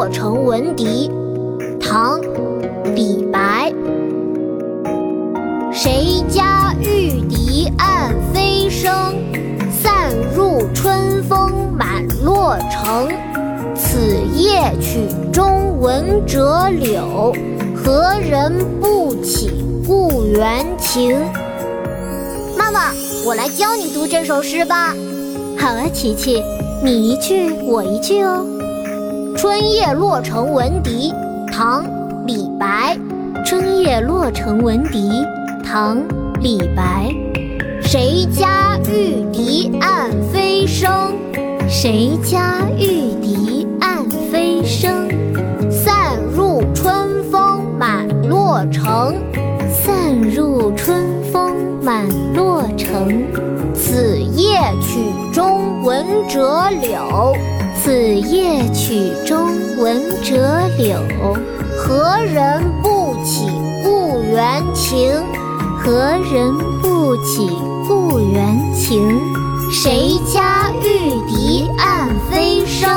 落城闻笛，唐李白。谁家玉笛暗飞声，散入春风满洛城。此夜曲中闻折柳，何人不起故园情。妈妈，我来教你读这首诗吧。好啊，琪琪，你一句我一句哦。春夜洛城闻笛》唐·李白。春夜洛城闻笛，唐·李白。谁家玉笛暗飞声？谁家玉笛暗飞声？散入春风满洛城。散入春风满洛城。此夜曲中闻折柳。此夜曲中闻折柳。何人不起故园情？何人不起故园情？谁家玉笛暗飞声？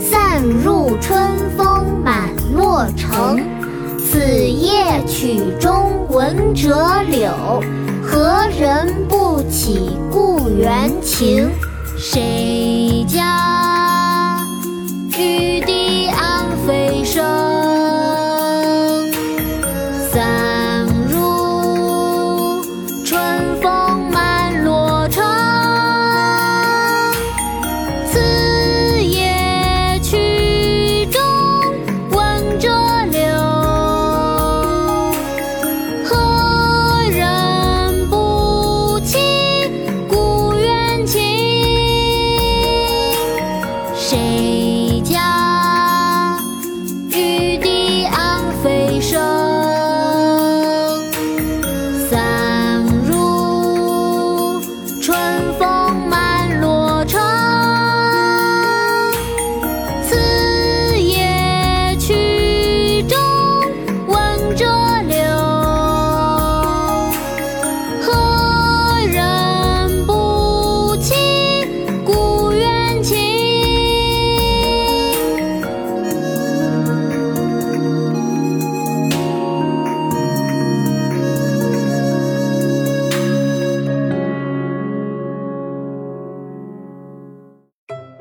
散入春风满洛城。此夜曲中闻折柳。何人不起故园情？谁家